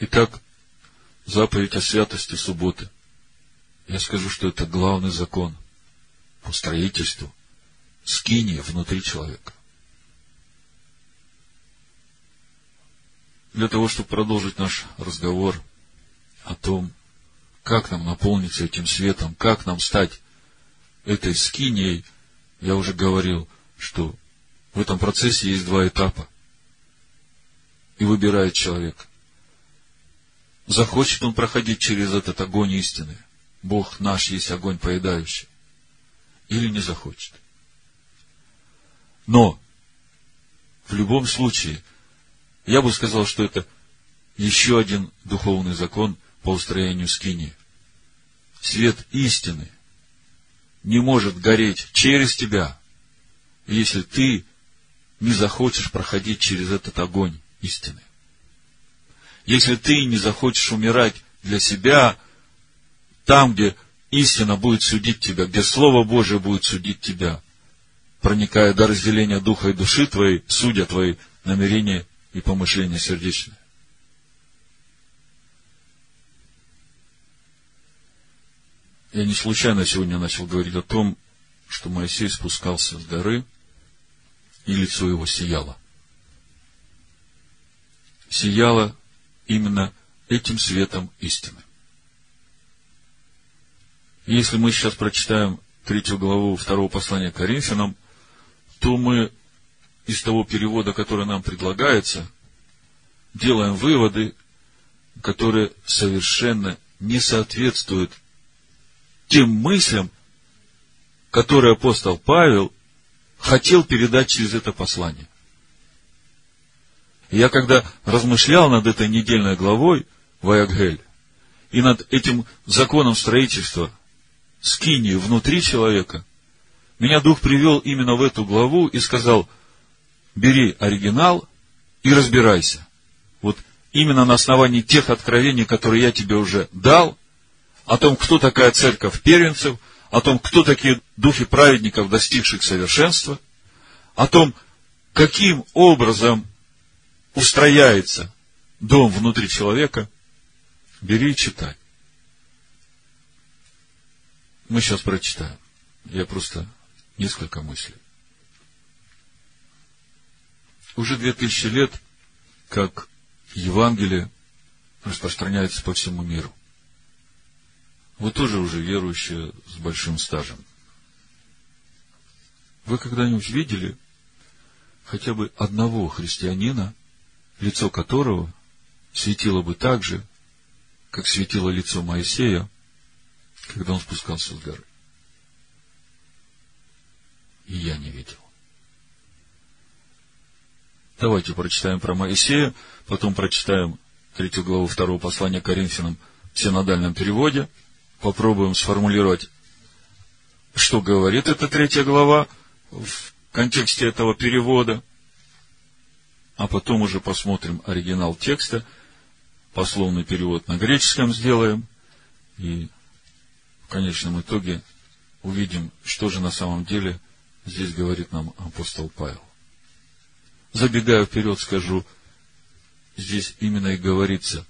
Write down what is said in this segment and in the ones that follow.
Итак, заповедь о святости субботы. Я скажу, что это главный закон по строительству скинии внутри человека. Для того, чтобы продолжить наш разговор о том, как нам наполниться этим светом, как нам стать этой скинией, я уже говорил, что в этом процессе есть два этапа. И выбирает человек. Захочет он проходить через этот огонь истины. Бог наш есть огонь поедающий. Или не захочет. Но в любом случае, я бы сказал, что это еще один духовный закон по устроению скини. Свет истины не может гореть через тебя, если ты не захочешь проходить через этот огонь истины. Если ты не захочешь умирать для себя там, где истина будет судить тебя, где Слово Божие будет судить тебя, проникая до разделения духа и души твоей, судя твои намерения и помышления сердечные. Я не случайно сегодня начал говорить о том, что Моисей спускался с горы, и лицо его сияло. Сияло именно этим светом истины. Если мы сейчас прочитаем третью главу второго послания Коринфянам, то мы из того перевода, который нам предлагается, делаем выводы, которые совершенно не соответствуют тем мыслям, которые апостол Павел хотел передать через это послание. Я когда размышлял над этой недельной главой Ваягель и над этим законом строительства скинии внутри человека, меня Дух привел именно в эту главу и сказал, бери оригинал и разбирайся. Вот именно на основании тех откровений, которые я тебе уже дал, о том, кто такая церковь первенцев, о том, кто такие духи праведников, достигших совершенства, о том, каким образом устрояется дом внутри человека, бери и читай. Мы сейчас прочитаем. Я просто несколько мыслей. Уже две тысячи лет, как Евангелие распространяется по всему миру. Вы тоже уже верующие с большим стажем. Вы когда-нибудь видели хотя бы одного христианина, лицо которого светило бы так же, как светило лицо Моисея, когда он спускался с горы? И я не видел. Давайте прочитаем про Моисея, потом прочитаем третью главу второго послания Коринфянам в синодальном переводе – попробуем сформулировать, что говорит эта третья глава в контексте этого перевода, а потом уже посмотрим оригинал текста, пословный перевод на греческом сделаем, и в конечном итоге увидим, что же на самом деле здесь говорит нам апостол Павел. Забегая вперед, скажу, здесь именно и говорится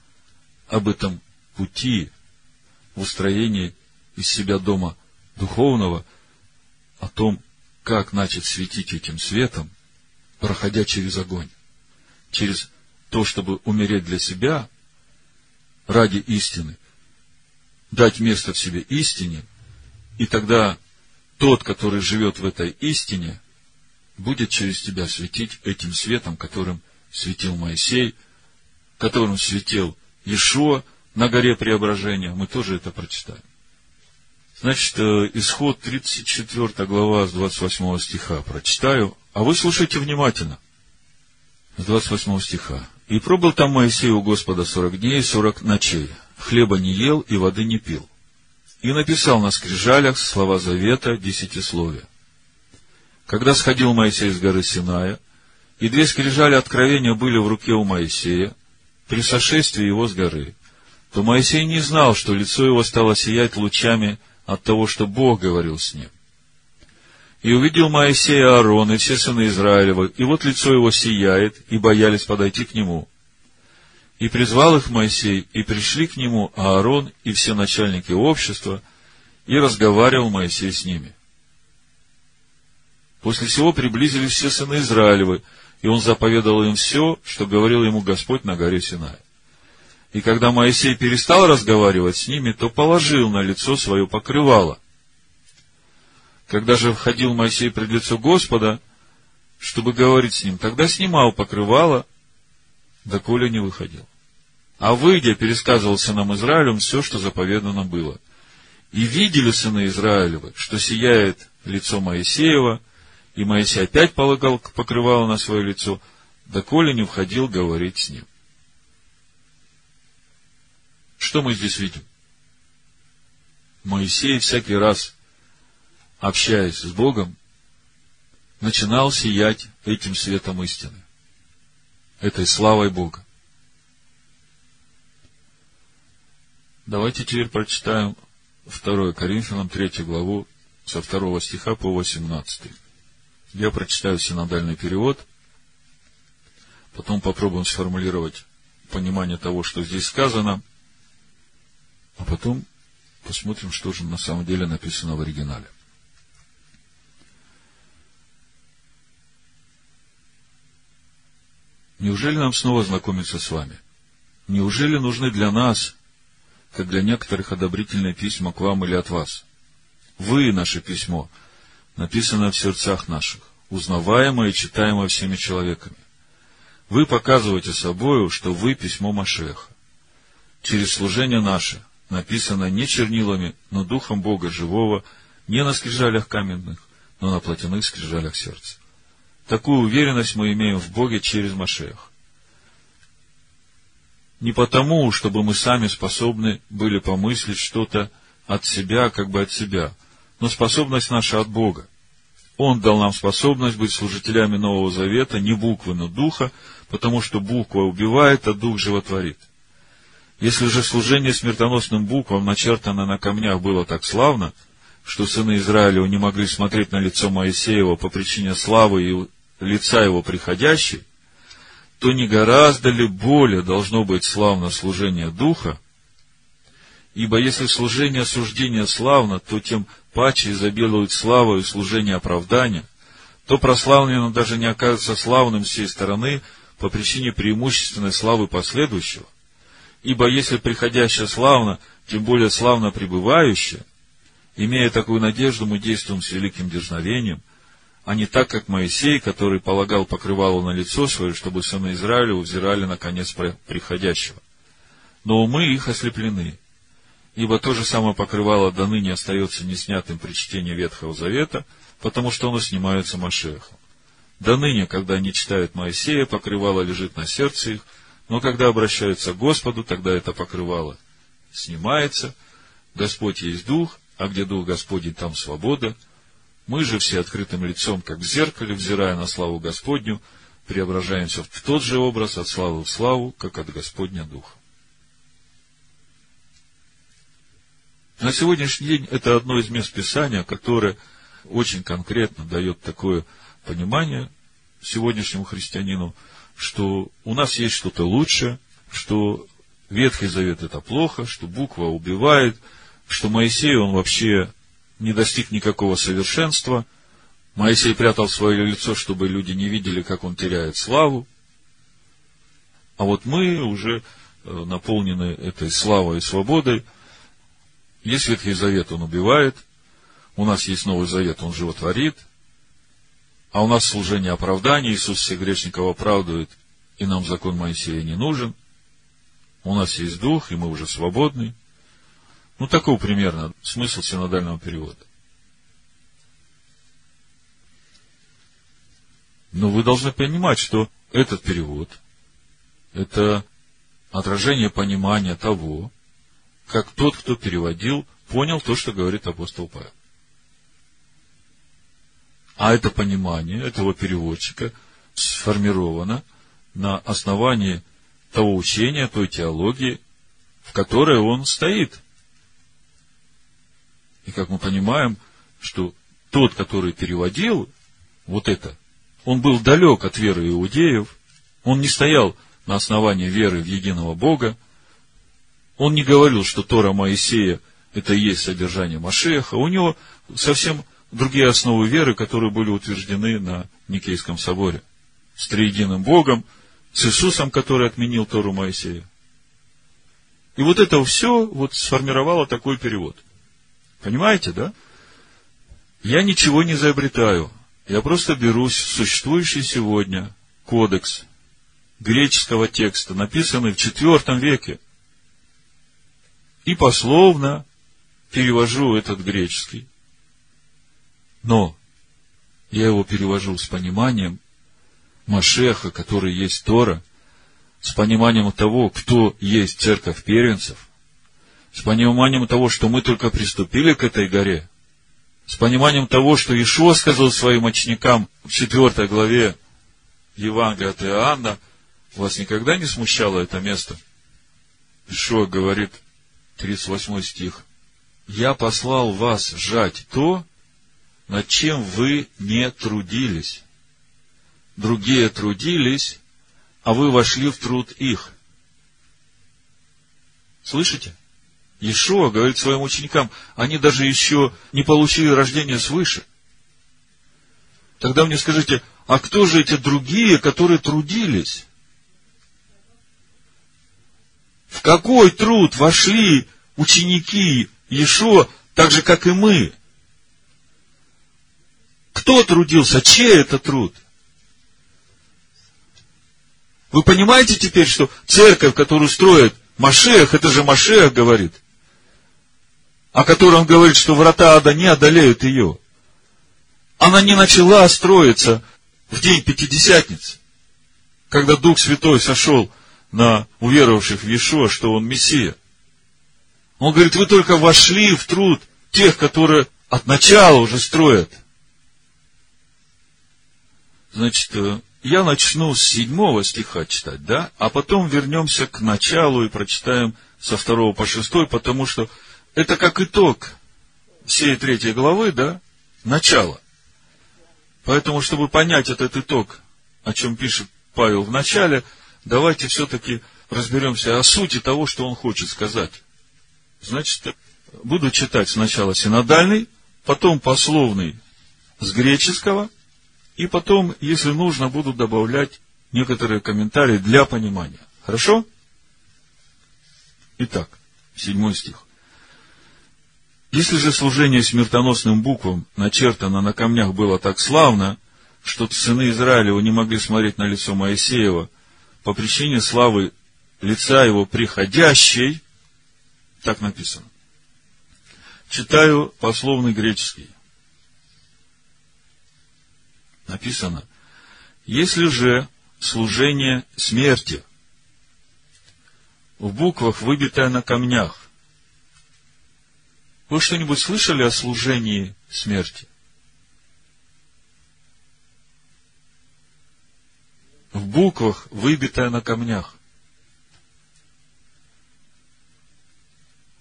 об этом пути, в устроении из себя дома духовного, о том, как начать светить этим светом, проходя через огонь, через то, чтобы умереть для себя ради истины, дать место в себе истине, и тогда тот, который живет в этой истине, будет через тебя светить этим светом, которым светил Моисей, которым светил Иешуа, на горе преображения, мы тоже это прочитаем. Значит, э, исход 34 глава с 28 стиха прочитаю, а вы слушайте внимательно. С 28 стиха. «И пробыл там Моисей у Господа сорок дней и сорок ночей, хлеба не ел и воды не пил. И написал на скрижалях слова завета десятисловия. Когда сходил Моисей с горы Синая, и две скрижали откровения были в руке у Моисея, при сошествии его с горы, то Моисей не знал, что лицо его стало сиять лучами от того, что Бог говорил с ним. И увидел Моисей Аарон и все сыны Израилева, и вот лицо его сияет, и боялись подойти к нему. И призвал их Моисей, и пришли к нему Аарон и все начальники общества, и разговаривал Моисей с ними. После всего приблизились все сыны Израилевы, и он заповедал им все, что говорил ему Господь на горе Синай. И когда Моисей перестал разговаривать с ними, то положил на лицо свое покрывало. Когда же входил Моисей пред лицо Господа, чтобы говорить с ним, тогда снимал покрывало, доколе не выходил. А выйдя, пересказывал сынам Израилем все, что заповедано было. И видели сыны Израилевы, что сияет лицо Моисеева, и Моисей опять полагал покрывало на свое лицо, доколе не входил говорить с ним. Что мы здесь видим? Моисей всякий раз, общаясь с Богом, начинал сиять этим светом истины, этой славой Бога. Давайте теперь прочитаем 2 Коринфянам 3 главу со 2 стиха по 18. Я прочитаю синодальный перевод, потом попробуем сформулировать понимание того, что здесь сказано, а потом посмотрим, что же на самом деле написано в оригинале. Неужели нам снова знакомиться с вами? Неужели нужны для нас как для некоторых одобрительные письма к вам или от вас. Вы, наше письмо, написано в сердцах наших, узнаваемое и читаемое всеми человеками. Вы показываете собою, что вы письмо Машеха. Через служение наше написано не чернилами, но духом Бога живого, не на скрижалях каменных, но на плотяных скрижалях сердца. Такую уверенность мы имеем в Боге через Машеха. Не потому, чтобы мы сами способны были помыслить что-то от себя, как бы от себя, но способность наша от Бога. Он дал нам способность быть служителями Нового Завета, не буквы, но духа, потому что буква убивает, а дух животворит. Если же служение смертоносным буквам, начертано на камнях, было так славно, что сыны Израилева не могли смотреть на лицо Моисеева по причине славы и лица его приходящей, то не гораздо ли более должно быть славно служение Духа? Ибо если служение осуждения славно, то тем паче изобилует слава и служение оправдания, то прославлено даже не окажется славным с всей стороны по причине преимущественной славы последующего. Ибо если приходящее славно, тем более славно пребывающее, имея такую надежду, мы действуем с великим дерзновением, а не так, как Моисей, который полагал покрывало на лицо свое, чтобы сыны Израиля взирали на конец приходящего. Но умы их ослеплены, ибо то же самое покрывало до ныне остается неснятым при чтении Ветхого Завета, потому что оно снимается Машехом. До ныне, когда они читают Моисея, покрывало лежит на сердце их, но когда обращаются к Господу, тогда это покрывало снимается, Господь есть Дух, а где Дух Господень, там свобода — мы же все открытым лицом, как в зеркале, взирая на славу Господню, преображаемся в тот же образ от славы в славу, как от Господня Духа. На сегодняшний день это одно из мест Писания, которое очень конкретно дает такое понимание сегодняшнему христианину, что у нас есть что-то лучше, что Ветхий Завет это плохо, что буква убивает, что Моисей, он вообще не достиг никакого совершенства. Моисей прятал свое лицо, чтобы люди не видели, как он теряет славу. А вот мы уже э, наполнены этой славой и свободой. Есть Ветхий Завет, он убивает. У нас есть Новый Завет, он животворит. А у нас служение оправдания, Иисус всех грешников оправдывает, и нам закон Моисея не нужен. У нас есть Дух, и мы уже свободны. Ну, такого примерно смысл синодального перевода. Но вы должны понимать, что этот перевод – это отражение понимания того, как тот, кто переводил, понял то, что говорит апостол Павел. А это понимание этого переводчика сформировано на основании того учения, той теологии, в которой он стоит – и как мы понимаем, что тот, который переводил вот это, он был далек от веры иудеев, он не стоял на основании веры в единого Бога. Он не говорил, что Тора Моисея – это и есть содержание Машеха. У него совсем другие основы веры, которые были утверждены на Никейском соборе. С триединым Богом, с Иисусом, который отменил Тору Моисея. И вот это все вот сформировало такой перевод. Понимаете, да? Я ничего не изобретаю. Я просто берусь существующий сегодня кодекс греческого текста, написанный в IV веке, и пословно перевожу этот греческий. Но я его перевожу с пониманием Машеха, который есть Тора, с пониманием того, кто есть церковь первенцев, с пониманием того, что мы только приступили к этой горе, с пониманием того, что Ишуа сказал своим ученикам в 4 главе Евангелия от Иоанна, вас никогда не смущало это место? Ишуа говорит, 38 стих, «Я послал вас жать то, над чем вы не трудились. Другие трудились, а вы вошли в труд их. Слышите? Иешуа говорит своим ученикам, они даже еще не получили рождение свыше. Тогда мне скажите, а кто же эти другие, которые трудились? В какой труд вошли ученики Иешуа, так же, как и мы? Кто трудился? Чей это труд? Вы понимаете теперь, что церковь, которую строит Машех, это же Машех говорит, о которой он говорит, что врата ада не одолеют ее. Она не начала строиться в день Пятидесятницы, когда Дух Святой сошел на уверовавших в Иешуа, что он Мессия. Он говорит, вы только вошли в труд тех, которые от начала уже строят. Значит, э, я начну с седьмого стиха читать, да, а потом вернемся к началу и прочитаем со второго по шестой, потому что это как итог всей третьей главы, да, начало. Поэтому, чтобы понять этот итог, о чем пишет Павел в начале, давайте все-таки разберемся о сути того, что он хочет сказать. Значит, буду читать сначала синодальный, потом пословный с греческого, и потом, если нужно, буду добавлять некоторые комментарии для понимания. Хорошо? Итак, седьмой стих. Если же служение смертоносным буквам начертано на камнях было так славно, что сыны Израилева не могли смотреть на лицо Моисеева по причине славы лица его приходящей, так написано. Читаю пословный греческий написано, если же служение смерти в буквах, выбитое на камнях, вы что-нибудь слышали о служении смерти? В буквах, выбитое на камнях.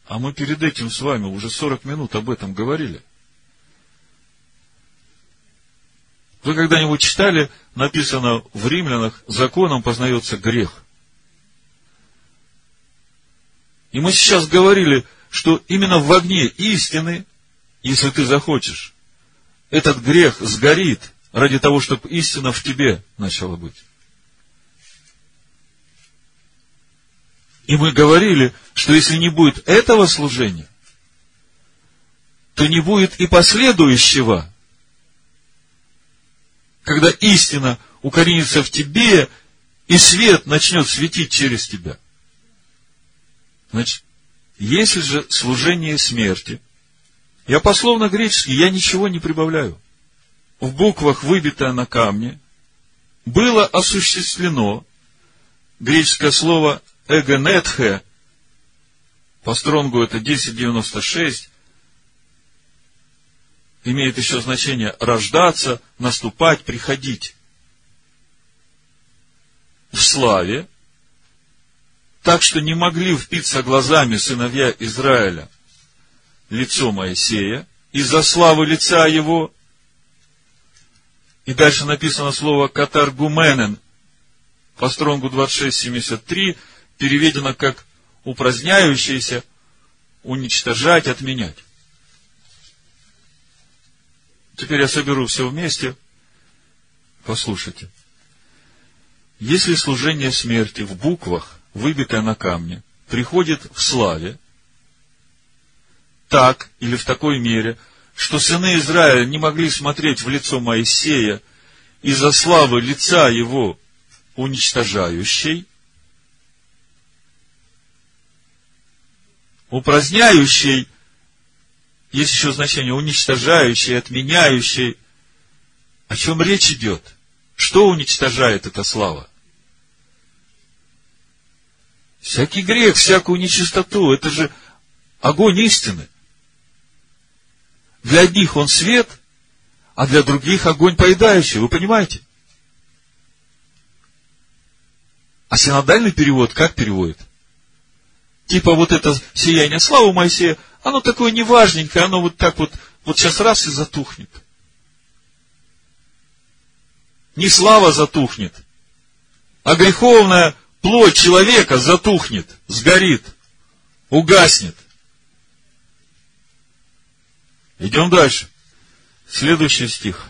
А мы перед этим с вами уже 40 минут об этом говорили. Вы когда-нибудь читали, написано в римлянах, законом познается грех. И мы сейчас говорили, что именно в огне истины, если ты захочешь, этот грех сгорит ради того, чтобы истина в тебе начала быть. И мы говорили, что если не будет этого служения, то не будет и последующего когда истина укоренится в тебе, и свет начнет светить через тебя. Значит, если же служение смерти, я пословно греческий, я ничего не прибавляю. В буквах, выбитое на камне, было осуществлено греческое слово эгенетхе, по стронгу это 1096, имеет еще значение рождаться, наступать, приходить. В славе, так что не могли впиться глазами сыновья Израиля лицо Моисея, из-за славы лица его. И дальше написано слово катаргуменен, по стронгу 2673 переведено как упраздняющееся, уничтожать, отменять. Теперь я соберу все вместе. Послушайте. Если служение смерти в буквах, выбитое на камне, приходит в славе, так или в такой мере, что сыны Израиля не могли смотреть в лицо Моисея из-за славы лица его уничтожающей, упраздняющей, есть еще значение уничтожающей, отменяющей. О чем речь идет? Что уничтожает эта слава? Всякий грех, всякую нечистоту. Это же огонь истины. Для одних он свет, а для других огонь поедающий. Вы понимаете? А синодальный перевод как переводит? Типа вот это сияние славы Моисея, оно такое неважненькое, оно вот так вот, вот сейчас раз и затухнет. Не слава затухнет, а греховная плоть человека затухнет, сгорит, угаснет. Идем дальше. Следующий стих.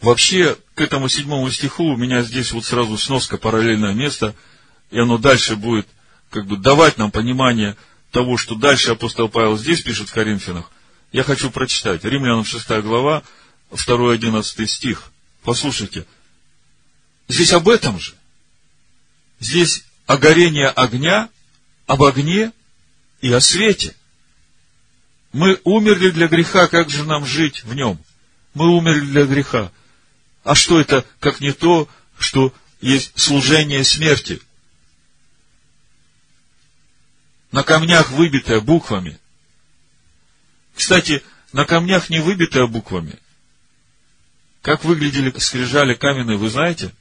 Вообще, к этому седьмому стиху у меня здесь вот сразу сноска, параллельное место, и оно дальше будет как бы давать нам понимание того, что дальше апостол Павел здесь пишет в Коринфянах. Я хочу прочитать. Римлянам 6 глава, 2-11 стих. Послушайте. Здесь об этом же. Здесь о горении огня, об огне и о свете. Мы умерли для греха, как же нам жить в нем? Мы умерли для греха. А что это, как не то, что есть служение смерти? На камнях выбитое буквами. Кстати, на камнях не выбитое буквами. Как выглядели скрижали каменные, вы знаете?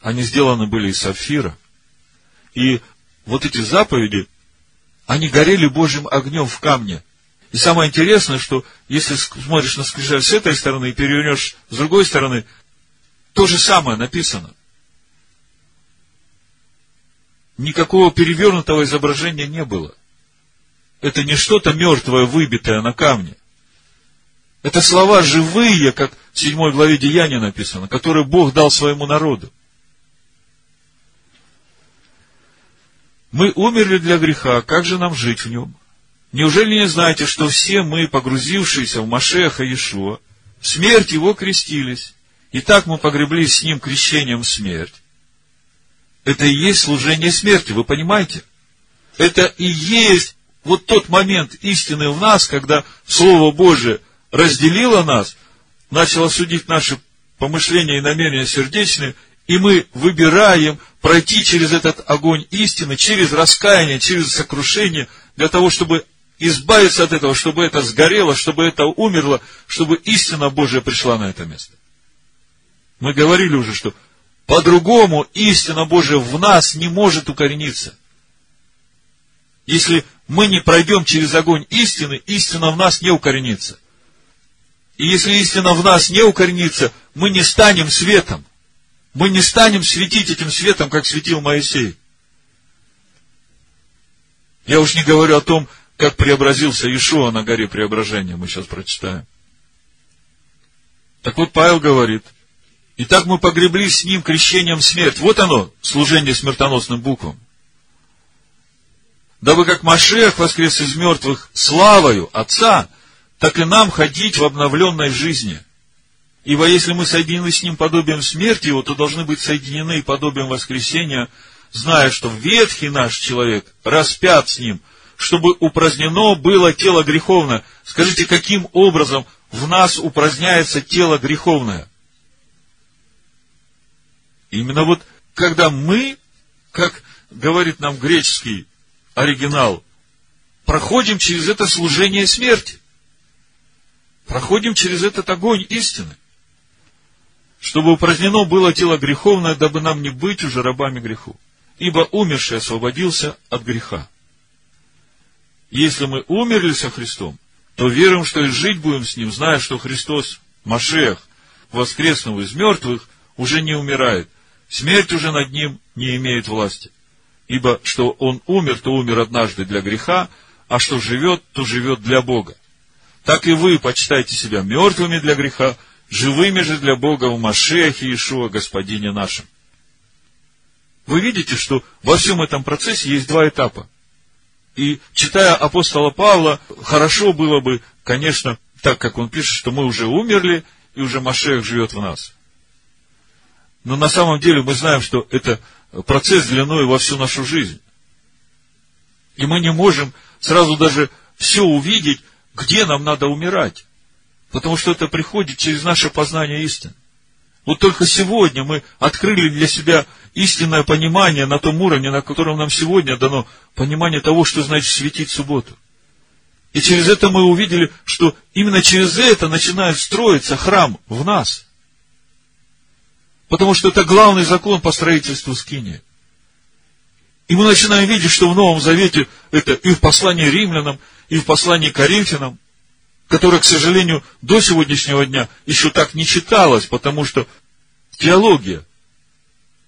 Они сделаны были из сапфира. И вот эти заповеди они горели Божьим огнем в камне. И самое интересное, что если смотришь на скрижаль с этой стороны и перевернешь с другой стороны, то же самое написано. Никакого перевернутого изображения не было. Это не что-то мертвое, выбитое на камне. Это слова живые, как в седьмой главе Деяния написано, которые Бог дал своему народу. Мы умерли для греха, как же нам жить в нем? Неужели не знаете, что все мы, погрузившиеся в Машеха Иешуа, в смерть его крестились, и так мы погреблись с ним крещением смерть? Это и есть служение смерти, вы понимаете? Это и есть вот тот момент истины в нас, когда Слово Божие разделило нас, начало судить наши помышления и намерения сердечные, и мы выбираем пройти через этот огонь истины, через раскаяние, через сокрушение, для того, чтобы избавиться от этого, чтобы это сгорело, чтобы это умерло, чтобы истина Божья пришла на это место. Мы говорили уже, что по-другому истина Божья в нас не может укорениться. Если мы не пройдем через огонь истины, истина в нас не укоренится. И если истина в нас не укоренится, мы не станем светом – мы не станем светить этим светом, как светил Моисей. Я уж не говорю о том, как преобразился Ишуа на горе преображения. Мы сейчас прочитаем. Так вот, Павел говорит, Итак, мы погреблись с ним крещением смерть. Вот оно, служение смертоносным буквам. Дабы как Машех воскрес из мертвых славою Отца, так и нам ходить в обновленной жизни. Ибо если мы соединены с Ним подобием смерти Его, то должны быть соединены и подобием воскресения, зная, что ветхий наш человек распят с Ним, чтобы упразднено было тело греховное. Скажите, каким образом в нас упраздняется тело греховное? Именно вот, когда мы, как говорит нам греческий оригинал, проходим через это служение смерти. Проходим через этот огонь истины чтобы упразднено было тело греховное, дабы нам не быть уже рабами греху. Ибо умерший освободился от греха. Если мы умерли со Христом, то верим, что и жить будем с Ним, зная, что Христос, Машех, воскреснув из мертвых, уже не умирает. Смерть уже над ним не имеет власти. Ибо что он умер, то умер однажды для греха, а что живет, то живет для Бога. Так и вы почитайте себя мертвыми для греха, живыми же для Бога в Машехе Иешуа, Господине нашим. Вы видите, что во всем этом процессе есть два этапа. И читая апостола Павла, хорошо было бы, конечно, так как он пишет, что мы уже умерли, и уже Машех живет в нас. Но на самом деле мы знаем, что это процесс длиной во всю нашу жизнь. И мы не можем сразу даже все увидеть, где нам надо умирать. Потому что это приходит через наше познание истины. Вот только сегодня мы открыли для себя истинное понимание на том уровне, на котором нам сегодня дано понимание того, что значит светить субботу. И через это мы увидели, что именно через это начинает строиться храм в нас. Потому что это главный закон по строительству скини. И мы начинаем видеть, что в Новом Завете это и в послании римлянам, и в послании Коринфянам, которое, к сожалению, до сегодняшнего дня еще так не читалось, потому что теология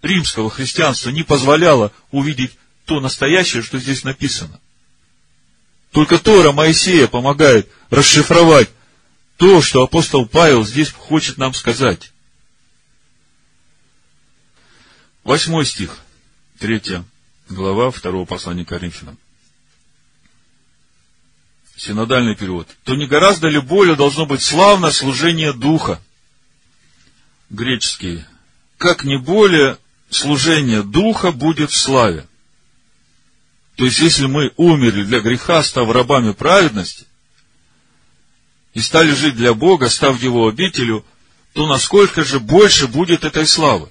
римского христианства не позволяла увидеть то настоящее, что здесь написано. Только Тора Моисея помогает расшифровать то, что апостол Павел здесь хочет нам сказать. Восьмой стих, третья глава второго послания Коринфянам синодальный перевод, то не гораздо ли более должно быть славно служение Духа? Греческий. Как не более служение Духа будет в славе. То есть, если мы умерли для греха, став рабами праведности, и стали жить для Бога, став Его обителю, то насколько же больше будет этой славы?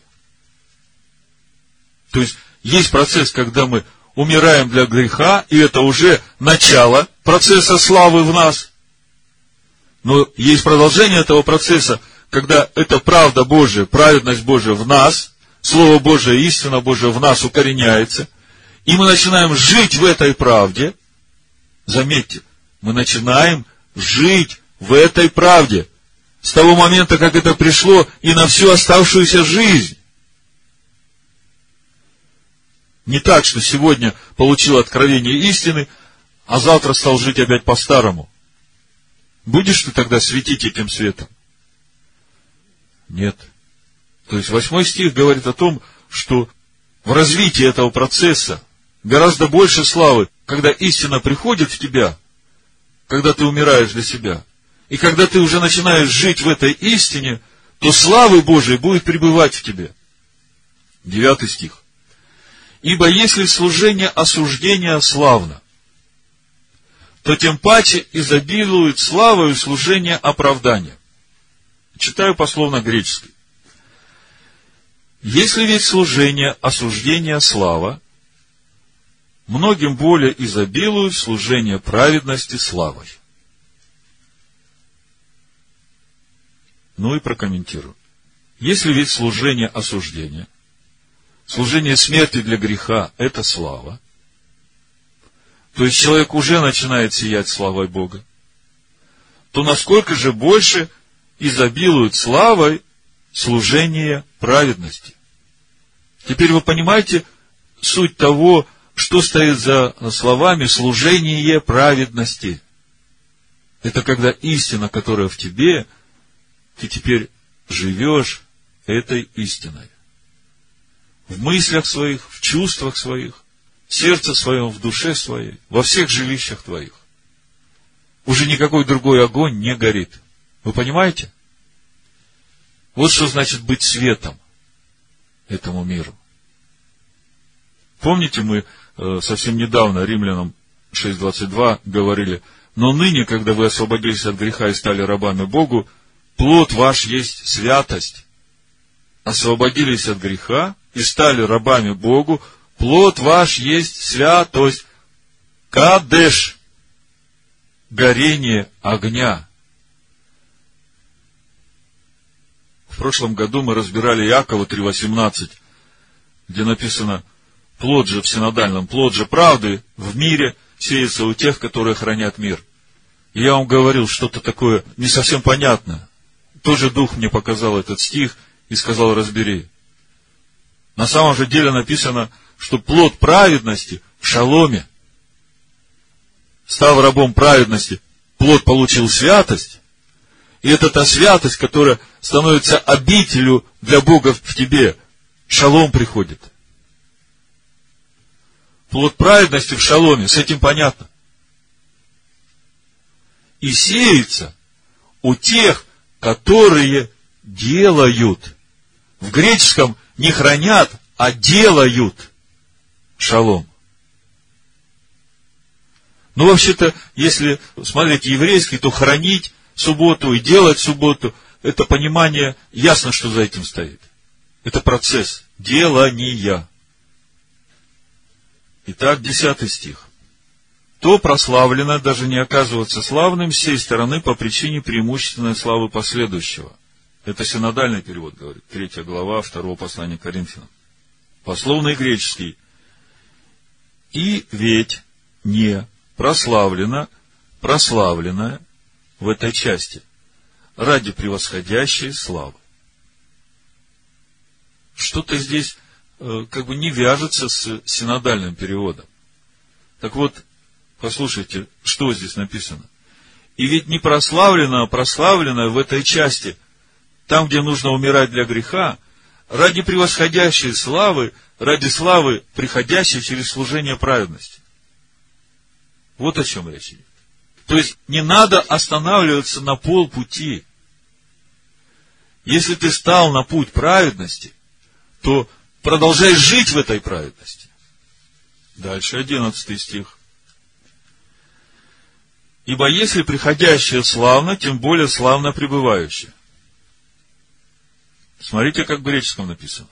То есть, есть процесс, когда мы умираем для греха, и это уже начало процесса славы в нас. Но есть продолжение этого процесса, когда эта правда Божия, праведность Божия в нас, Слово Божие, истина Божия в нас укореняется, и мы начинаем жить в этой правде. Заметьте, мы начинаем жить в этой правде с того момента, как это пришло, и на всю оставшуюся жизнь. Не так, что сегодня получил откровение истины, а завтра стал жить опять по-старому. Будешь ты тогда светить этим светом? Нет. То есть восьмой стих говорит о том, что в развитии этого процесса гораздо больше славы, когда истина приходит в тебя, когда ты умираешь для себя. И когда ты уже начинаешь жить в этой истине, то славы Божией будет пребывать в тебе. Девятый стих. Ибо если служение осуждения славно, то тем паче изобилует славою служение оправдания. Читаю пословно греческий. Если ведь служение осуждения слава, многим более изобилует служение праведности славой. Ну и прокомментирую. Если ведь служение осуждения – служение смерти для греха – это слава. То есть человек уже начинает сиять славой Бога. То насколько же больше изобилует славой служение праведности. Теперь вы понимаете суть того, что стоит за словами служение праведности. Это когда истина, которая в тебе, ты теперь живешь этой истиной в мыслях своих, в чувствах своих, сердце своем, в душе своей, во всех жилищах твоих. Уже никакой другой огонь не горит. Вы понимаете? Вот что значит быть светом этому миру. Помните, мы э, совсем недавно римлянам 6.22 говорили, но ныне, когда вы освободились от греха и стали рабами Богу, плод ваш есть святость. Освободились от греха и стали рабами Богу, плод ваш есть святость, кадеш, горение огня. В прошлом году мы разбирали Якова 3.18, где написано, плод же в синодальном, плод же правды в мире сеется у тех, которые хранят мир. И я вам говорил что-то такое не совсем понятное. Тоже Дух мне показал этот стих, и сказал, разбери. На самом же деле написано, что плод праведности в шаломе. Став рабом праведности, плод получил святость, и это та святость, которая становится обителю для Бога в тебе. Шалом приходит. Плод праведности в шаломе, с этим понятно. И сеется у тех, которые делают. В греческом не хранят, а делают. Шалом. Ну, вообще-то, если смотреть еврейский, то хранить субботу и делать субботу, это понимание, ясно, что за этим стоит. Это процесс делания. Итак, десятый стих. То прославлено даже не оказываться славным с сей стороны по причине преимущественной славы последующего. Это синодальный перевод говорит, третья глава второго послания Коринфянам. Пословный греческий. И ведь не прославлено, прославленное в этой части ради превосходящей славы. Что-то здесь э, как бы не вяжется с синодальным переводом. Так вот, послушайте, что здесь написано. И ведь не прославлено, а прославлено в этой части, там, где нужно умирать для греха, ради превосходящей славы, ради славы, приходящей через служение праведности. Вот о чем речь идет. То есть не надо останавливаться на полпути. Если ты стал на путь праведности, то продолжай жить в этой праведности. Дальше, одиннадцатый стих. Ибо если приходящее славно, тем более славно пребывающее. Смотрите, как в греческом написано.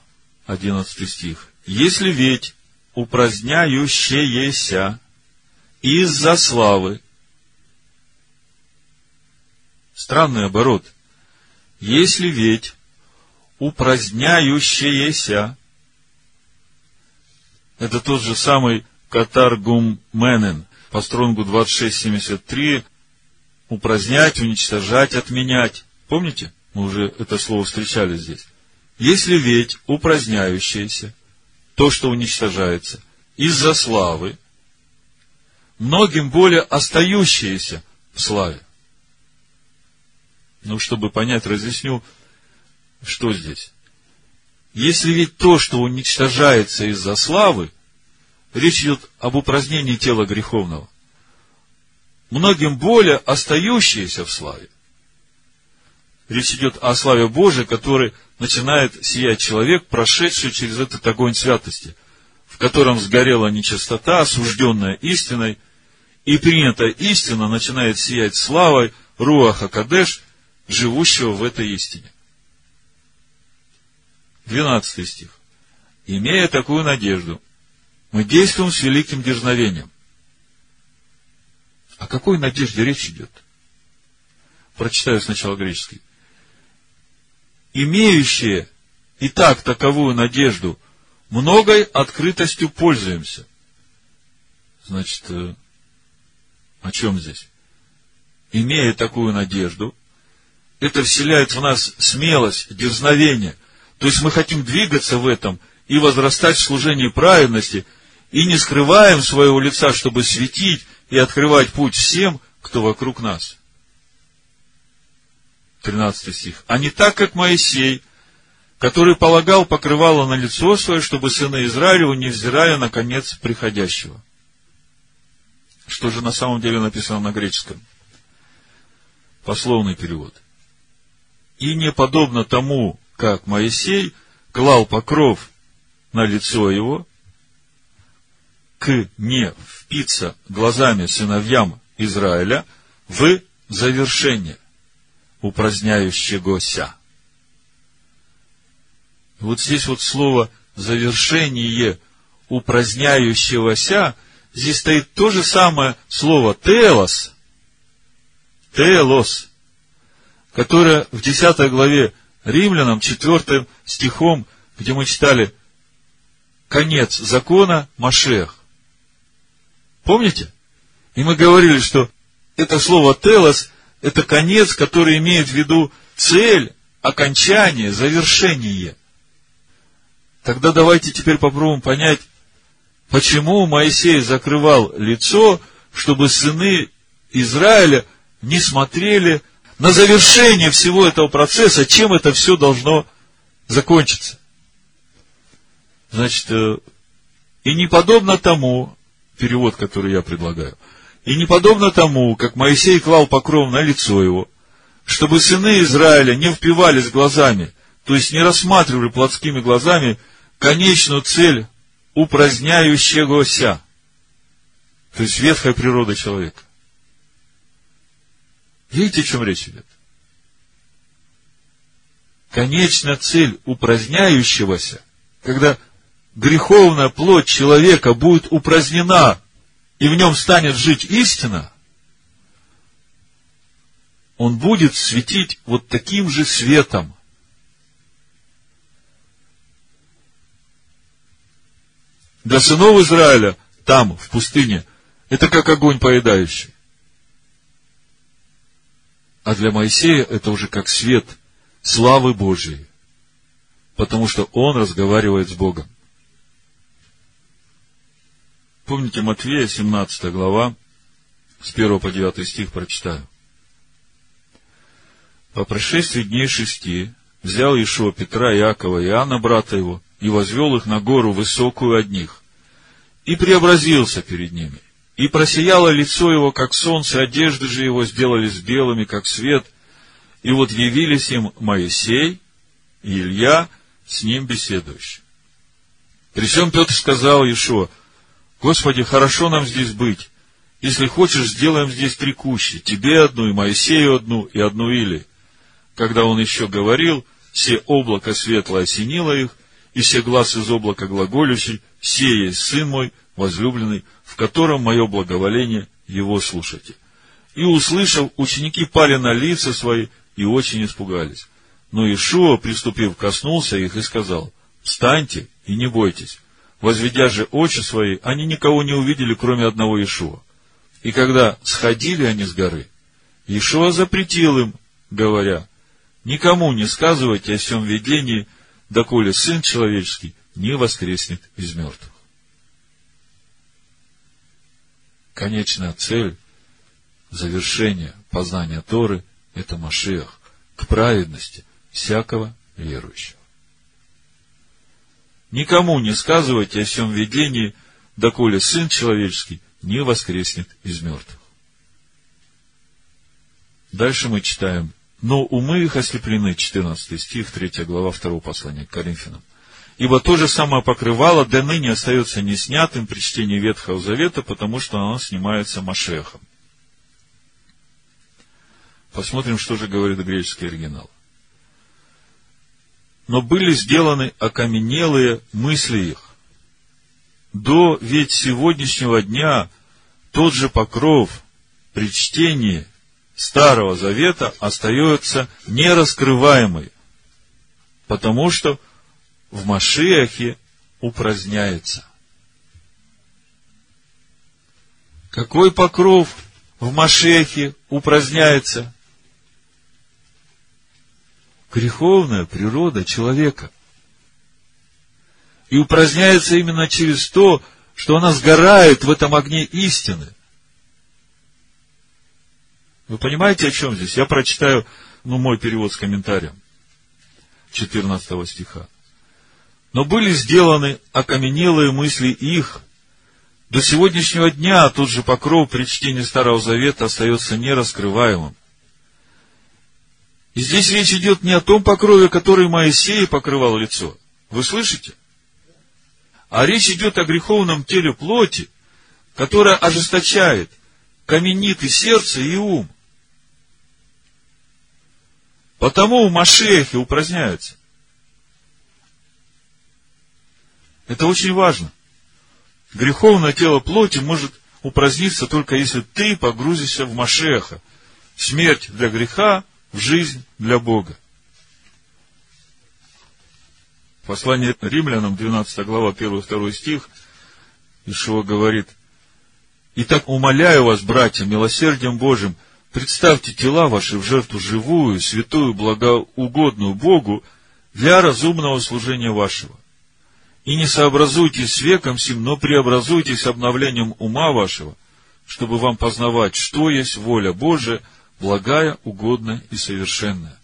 Одиннадцатый стих. Если ведь упраздняющееся из-за славы Странный оборот. Если ведь упраздняющееся, это тот же самый Катаргум Менен, по стронгу 2673, упразднять, уничтожать, отменять. Помните? Мы уже это слово встречали здесь. Если ведь упраздняющееся, то, что уничтожается, из-за славы, многим более остающееся в славе. Ну, чтобы понять, разъясню, что здесь. Если ведь то, что уничтожается из-за славы, речь идет об упразднении тела греховного, многим более остающиеся в славе. Речь идет о славе Божией, который начинает сиять человек, прошедший через этот огонь святости, в котором сгорела нечистота, осужденная истиной, и принятая истина начинает сиять славой Руаха Кадеш, живущего в этой истине. Двенадцатый стих. Имея такую надежду, мы действуем с великим дерзновением. О какой надежде речь идет? Прочитаю сначала греческий. Имеющие и так таковую надежду, многой открытостью пользуемся. Значит, э, о чем здесь? Имея такую надежду, это вселяет в нас смелость, дерзновение. То есть мы хотим двигаться в этом и возрастать в служении праведности, и не скрываем своего лица, чтобы светить и открывать путь всем, кто вокруг нас. 13 стих. А не так, как Моисей, который полагал покрывало на лицо свое, чтобы сыны Израилева, невзирая на конец приходящего. Что же на самом деле написано на греческом? Пословный перевод и не подобно тому, как Моисей клал покров на лицо его, к не впиться глазами сыновьям Израиля в завершение упраздняющегося. Вот здесь вот слово завершение упраздняющегося, здесь стоит то же самое слово телос, телос, которая в 10 главе Римлянам, 4 стихом, где мы читали конец закона Машех. Помните? И мы говорили, что это слово «телос» – это конец, который имеет в виду цель, окончание, завершение. Тогда давайте теперь попробуем понять, почему Моисей закрывал лицо, чтобы сыны Израиля не смотрели на завершение всего этого процесса, чем это все должно закончиться. Значит, э, и не подобно тому, перевод, который я предлагаю, и не подобно тому, как Моисей клал покров на лицо его, чтобы сыны Израиля не впивались глазами, то есть не рассматривали плотскими глазами конечную цель упраздняющегося, то есть ветхая природа человека. Видите, о чем речь идет? Конечная цель упраздняющегося, когда греховная плоть человека будет упразднена, и в нем станет жить истина, он будет светить вот таким же светом. Для сынов Израиля там, в пустыне, это как огонь поедающий. А для Моисея это уже как свет славы Божией, потому что он разговаривает с Богом. Помните Матвея, 17 глава, с 1 по 9 стих прочитаю. По прошествии дней шести взял Ишуа Петра, Иакова и Иоанна, брата его, и возвел их на гору высокую от них, и преобразился перед ними. И просияло лицо его, как солнце, одежды же его сделались белыми, как свет. И вот явились им Моисей и Илья, с ним беседующий. При всем Петр сказал Ишуа, Господи, хорошо нам здесь быть. Если хочешь, сделаем здесь три кущи. Тебе одну, и Моисею одну, и одну Или. Когда он еще говорил, все облако светлое осенило их, и все глаз из облака глаголющий, все есть сын мой, возлюбленный, в котором мое благоволение, его слушайте. И, услышав, ученики пали на лица свои и очень испугались. Но Ишуа, приступив, коснулся их и сказал, «Встаньте и не бойтесь». Возведя же очи свои, они никого не увидели, кроме одного Ишуа. И когда сходили они с горы, Ишуа запретил им, говоря, «Никому не сказывайте о всем видении, доколе Сын Человеческий не воскреснет из мертвых». конечная цель завершения познания Торы – это Машиах, к праведности всякого верующего. Никому не сказывайте о всем видении, доколе Сын Человеческий не воскреснет из мертвых. Дальше мы читаем. Но умы их ослеплены, 14 стих, 3 глава 2 послания к Коринфянам. Ибо то же самое покрывало до ныне остается не снятым при чтении Ветхого Завета, потому что оно снимается Машехом. Посмотрим, что же говорит греческий оригинал. Но были сделаны окаменелые мысли их. До ведь сегодняшнего дня тот же покров при чтении Старого Завета остается нераскрываемый, потому что в Машиахе упраздняется. Какой покров в Машехе упраздняется? Греховная природа человека. И упраздняется именно через то, что она сгорает в этом огне истины. Вы понимаете, о чем здесь? Я прочитаю, ну, мой перевод с комментарием 14 стиха но были сделаны окаменелые мысли их. До сегодняшнего дня тот же покров при чтении Старого Завета остается нераскрываемым. И здесь речь идет не о том покрове, который Моисей покрывал лицо. Вы слышите? А речь идет о греховном теле плоти, которое ожесточает, каменит и сердце, и ум. Потому в Машехе упраздняются. Это очень важно. Греховное тело плоти может упраздниться только если ты погрузишься в Машеха. Смерть для греха, в жизнь для Бога. Послание римлянам, 12 глава, 1-2 стих, Ишуа говорит, «Итак, умоляю вас, братья, милосердием Божьим, представьте тела ваши в жертву живую, святую, благоугодную Богу для разумного служения вашего. И не сообразуйтесь с веком сим, но преобразуйтесь обновлением ума вашего, чтобы вам познавать, что есть воля Божия, благая, угодная и совершенная.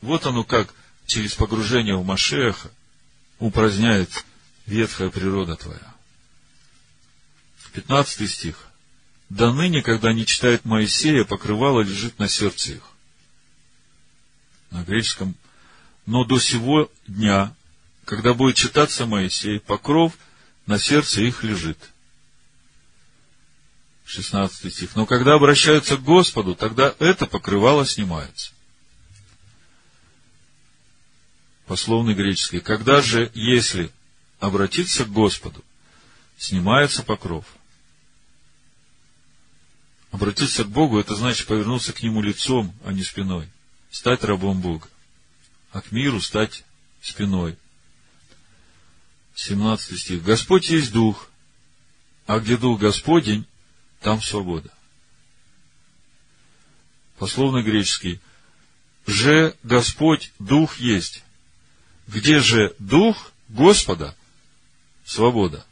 Вот оно как через погружение в Машеха упраздняет ветхая природа твоя. 15 стих. До ныне, когда они читают Моисея, покрывало лежит на сердце их. На греческом. Но до сего дня, когда будет читаться Моисей, покров на сердце их лежит. 16 стих. Но когда обращаются к Господу, тогда это покрывало снимается. Пословный греческий. Когда же, если обратиться к Господу, снимается покров – Обратиться к Богу, это значит повернуться к Нему лицом, а не спиной. Стать рабом Бога. А к миру стать спиной. 17 стих. Господь есть Дух, а где Дух Господень, там свобода. Пословно греческий. Же Господь Дух есть. Где же Дух Господа? Свобода.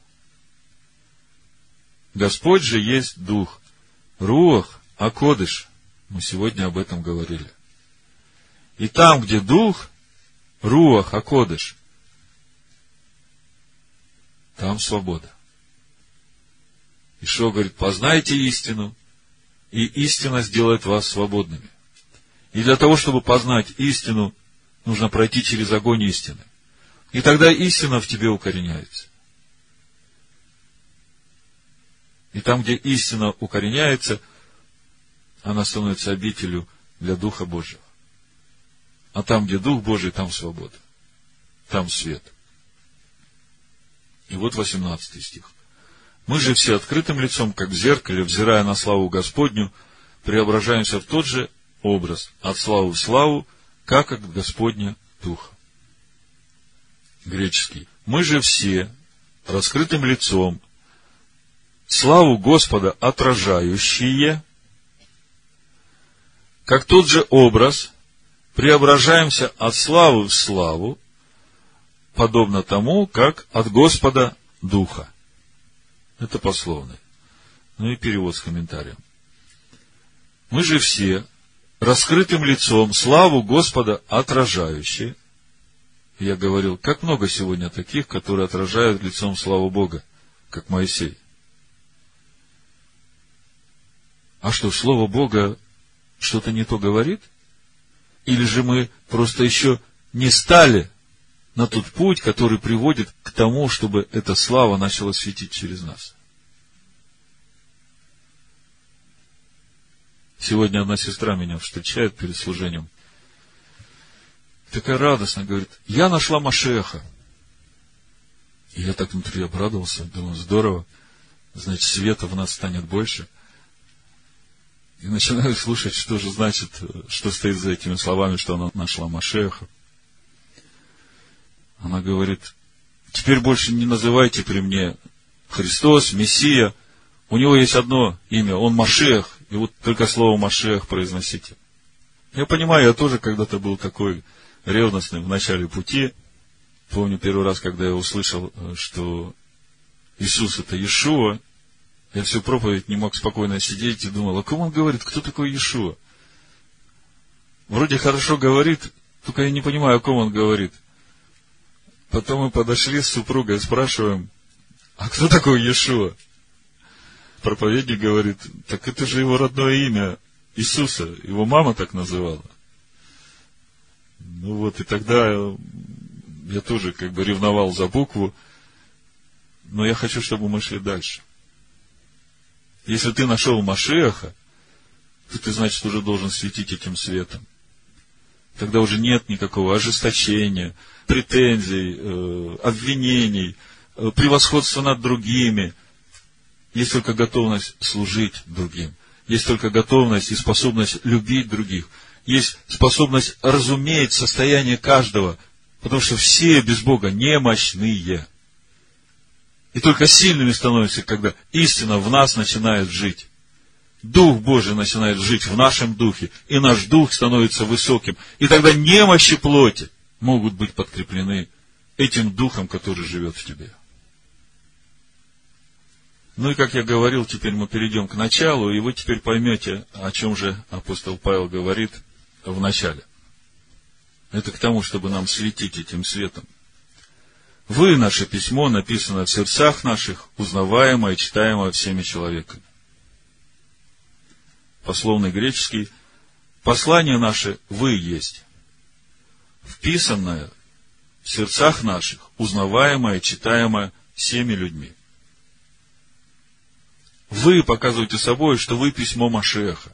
Господь же есть Дух. Руах, Акодыш. Мы сегодня об этом говорили. И там, где Дух, Руах, Акодыш, там свобода. И что говорит, познайте истину, и истина сделает вас свободными. И для того, чтобы познать истину, нужно пройти через огонь истины. И тогда истина в тебе укореняется. И там, где истина укореняется, она становится обителю для Духа Божьего. А там, где Дух Божий, там свобода. Там свет. И вот 18 стих. Мы же все открытым лицом, как в зеркале, взирая на славу Господню, преображаемся в тот же образ, от славы в славу, как от Господня Духа. Греческий. Мы же все раскрытым лицом, славу Господа отражающие, как тот же образ, преображаемся от славы в славу, подобно тому, как от Господа Духа. Это пословный. Ну и перевод с комментарием. Мы же все раскрытым лицом славу Господа отражающие. Я говорил, как много сегодня таких, которые отражают лицом славу Бога, как Моисей. А что, Слово Бога что-то не то говорит? Или же мы просто еще не стали на тот путь, который приводит к тому, чтобы эта слава начала светить через нас? Сегодня одна сестра меня встречает перед служением. Такая радостная, говорит, я нашла Машеха. И я так внутри обрадовался, думаю, здорово, значит, света в нас станет больше – и начинаю слушать, что же значит, что стоит за этими словами, что она нашла Машеха. Она говорит, теперь больше не называйте при мне Христос, Мессия. У него есть одно имя, он Машех, и вот только слово Машех произносите. Я понимаю, я тоже когда-то был такой ревностный в начале пути. Помню первый раз, когда я услышал, что Иисус это Иешуа, я всю проповедь не мог спокойно сидеть и думал, о ком он говорит, кто такой Иешуа? Вроде хорошо говорит, только я не понимаю, о ком он говорит. Потом мы подошли с супругой, спрашиваем, а кто такой Иешуа? Проповедник говорит, так это же его родное имя Иисуса, его мама так называла. Ну вот, и тогда я тоже как бы ревновал за букву, но я хочу, чтобы мы шли дальше. Если ты нашел Машеха, то ты, значит, уже должен светить этим светом. Тогда уже нет никакого ожесточения, претензий, э, обвинений, э, превосходства над другими. Есть только готовность служить другим. Есть только готовность и способность любить других. Есть способность разуметь состояние каждого, потому что все без Бога немощные. И только сильными становимся, когда истина в нас начинает жить. Дух Божий начинает жить в нашем духе, и наш дух становится высоким. И тогда немощи плоти могут быть подкреплены этим духом, который живет в тебе. Ну и, как я говорил, теперь мы перейдем к началу, и вы теперь поймете, о чем же апостол Павел говорит в начале. Это к тому, чтобы нам светить этим светом. Вы, наше письмо, написано в сердцах наших, узнаваемое, читаемое всеми человеками. Пословный греческий. Послание наше «Вы есть». Вписанное в сердцах наших, узнаваемое, читаемое всеми людьми. Вы показываете собой, что вы письмо Машеха.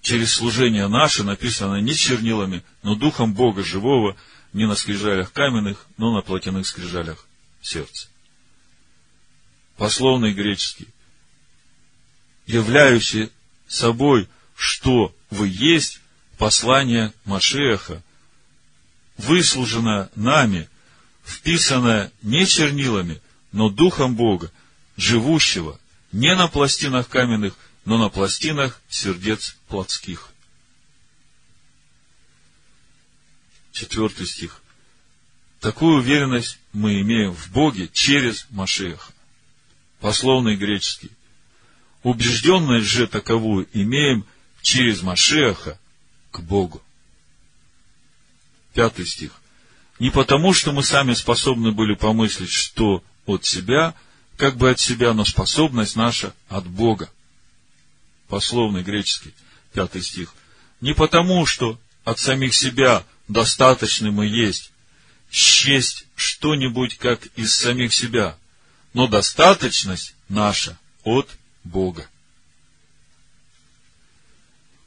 Через служение наше написано не чернилами, но духом Бога живого – не на скрижалях каменных, но на плотяных скрижалях сердца. Пословный греческий. Являющий собой, что вы есть, послание Машеха, выслужено нами, вписанное не чернилами, но Духом Бога, живущего не на пластинах каменных, но на пластинах сердец плотских. четвертый стих. Такую уверенность мы имеем в Боге через Машеха. Пословный греческий. Убежденность же таковую имеем через Машеха к Богу. Пятый стих. Не потому, что мы сами способны были помыслить, что от себя, как бы от себя, но способность наша от Бога. Пословный греческий, пятый стих. Не потому, что от самих себя достаточны мы есть, счесть что-нибудь как из самих себя, но достаточность наша от Бога.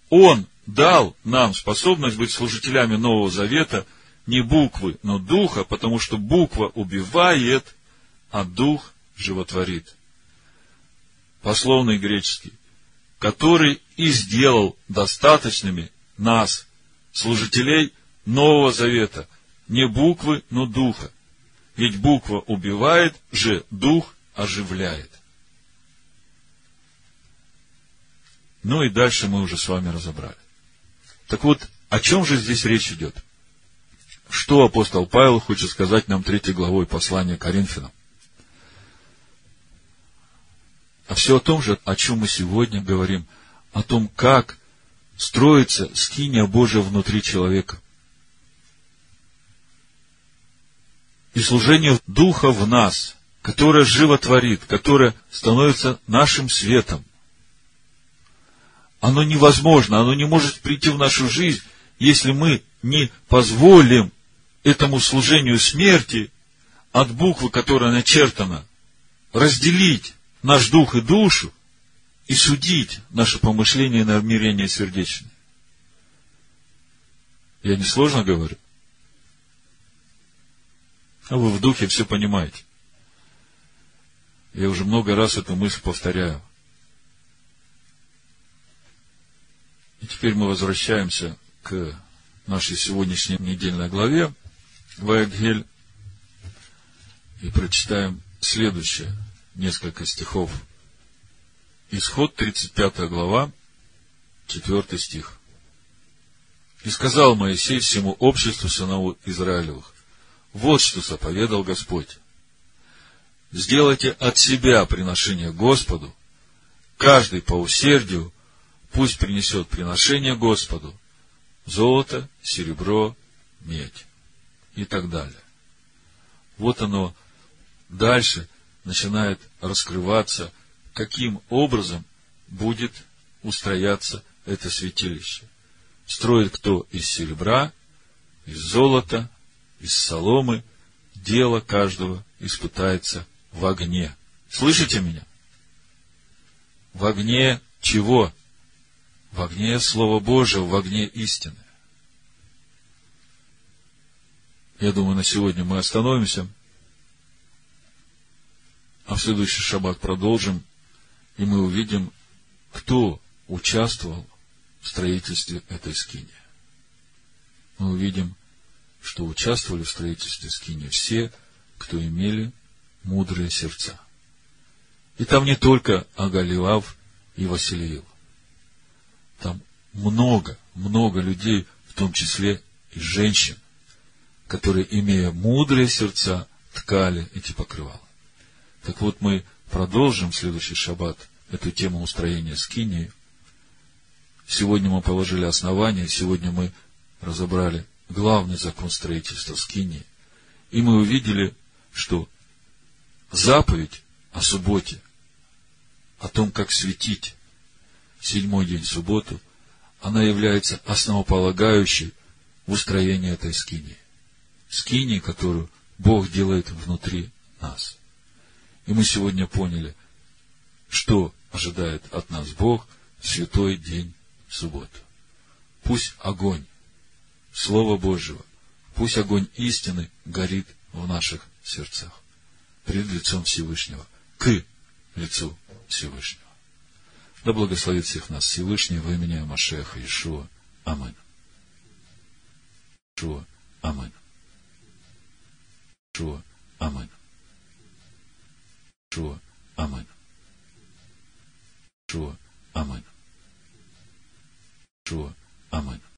Он дал нам способность быть служителями Нового Завета не буквы, но духа, потому что буква убивает, а дух животворит. Пословный греческий, который и сделал достаточными нас, служителей Нового Завета. Не буквы, но духа. Ведь буква убивает же, дух оживляет. Ну и дальше мы уже с вами разобрали. Так вот, о чем же здесь речь идет? Что апостол Павел хочет сказать нам третьей главой послания Коринфянам? А все о том же, о чем мы сегодня говорим, о том, как строится скиния Божия внутри человека. и служение Духа в нас, которое животворит, которое становится нашим светом. Оно невозможно, оно не может прийти в нашу жизнь, если мы не позволим этому служению смерти от буквы, которая начертана, разделить наш дух и душу и судить наше помышление и намерение сердечное. Я не сложно говорю? А вы в духе все понимаете. Я уже много раз эту мысль повторяю. Теперь мы возвращаемся к нашей сегодняшней недельной главе Ваегель и прочитаем следующее, несколько стихов. Исход 35 глава, 4 стих. «И сказал Моисей всему обществу сынову Израилевых, вот что заповедал Господь. Сделайте от себя приношение Господу, каждый по усердию пусть принесет приношение Господу, золото, серебро, медь и так далее. Вот оно дальше начинает раскрываться, каким образом будет устрояться это святилище. Строит кто из серебра, из золота, из соломы, дело каждого испытается в огне. Слышите меня? В огне чего? В огне Слова Божьего, в огне истины. Я думаю, на сегодня мы остановимся, а в следующий шаббат продолжим, и мы увидим, кто участвовал в строительстве этой скини. Мы увидим, что участвовали в строительстве скини все, кто имели мудрые сердца. И там не только Агалилав и Василиил. Там много, много людей, в том числе и женщин, которые, имея мудрые сердца, ткали эти покрывала. Так вот, мы продолжим в следующий шаббат эту тему устроения скинии. Сегодня мы положили основание, сегодня мы разобрали главный закон строительства скинии. И мы увидели, что заповедь о субботе, о том, как светить седьмой день субботу, она является основополагающей в устроении этой скинии. Скинии, которую Бог делает внутри нас. И мы сегодня поняли, что ожидает от нас Бог в святой день субботы. Пусть огонь Слова Божьего, пусть огонь истины горит в наших сердцах пред лицом Всевышнего, к лицу Всевышнего. Да благословит всех нас Всевышний во имя Машеха Ишуа. Амин. Ишуа. Амин. Ишуа. Амин. Ишуа. Амин. Ишуа. Амин. Ишуа. Амин.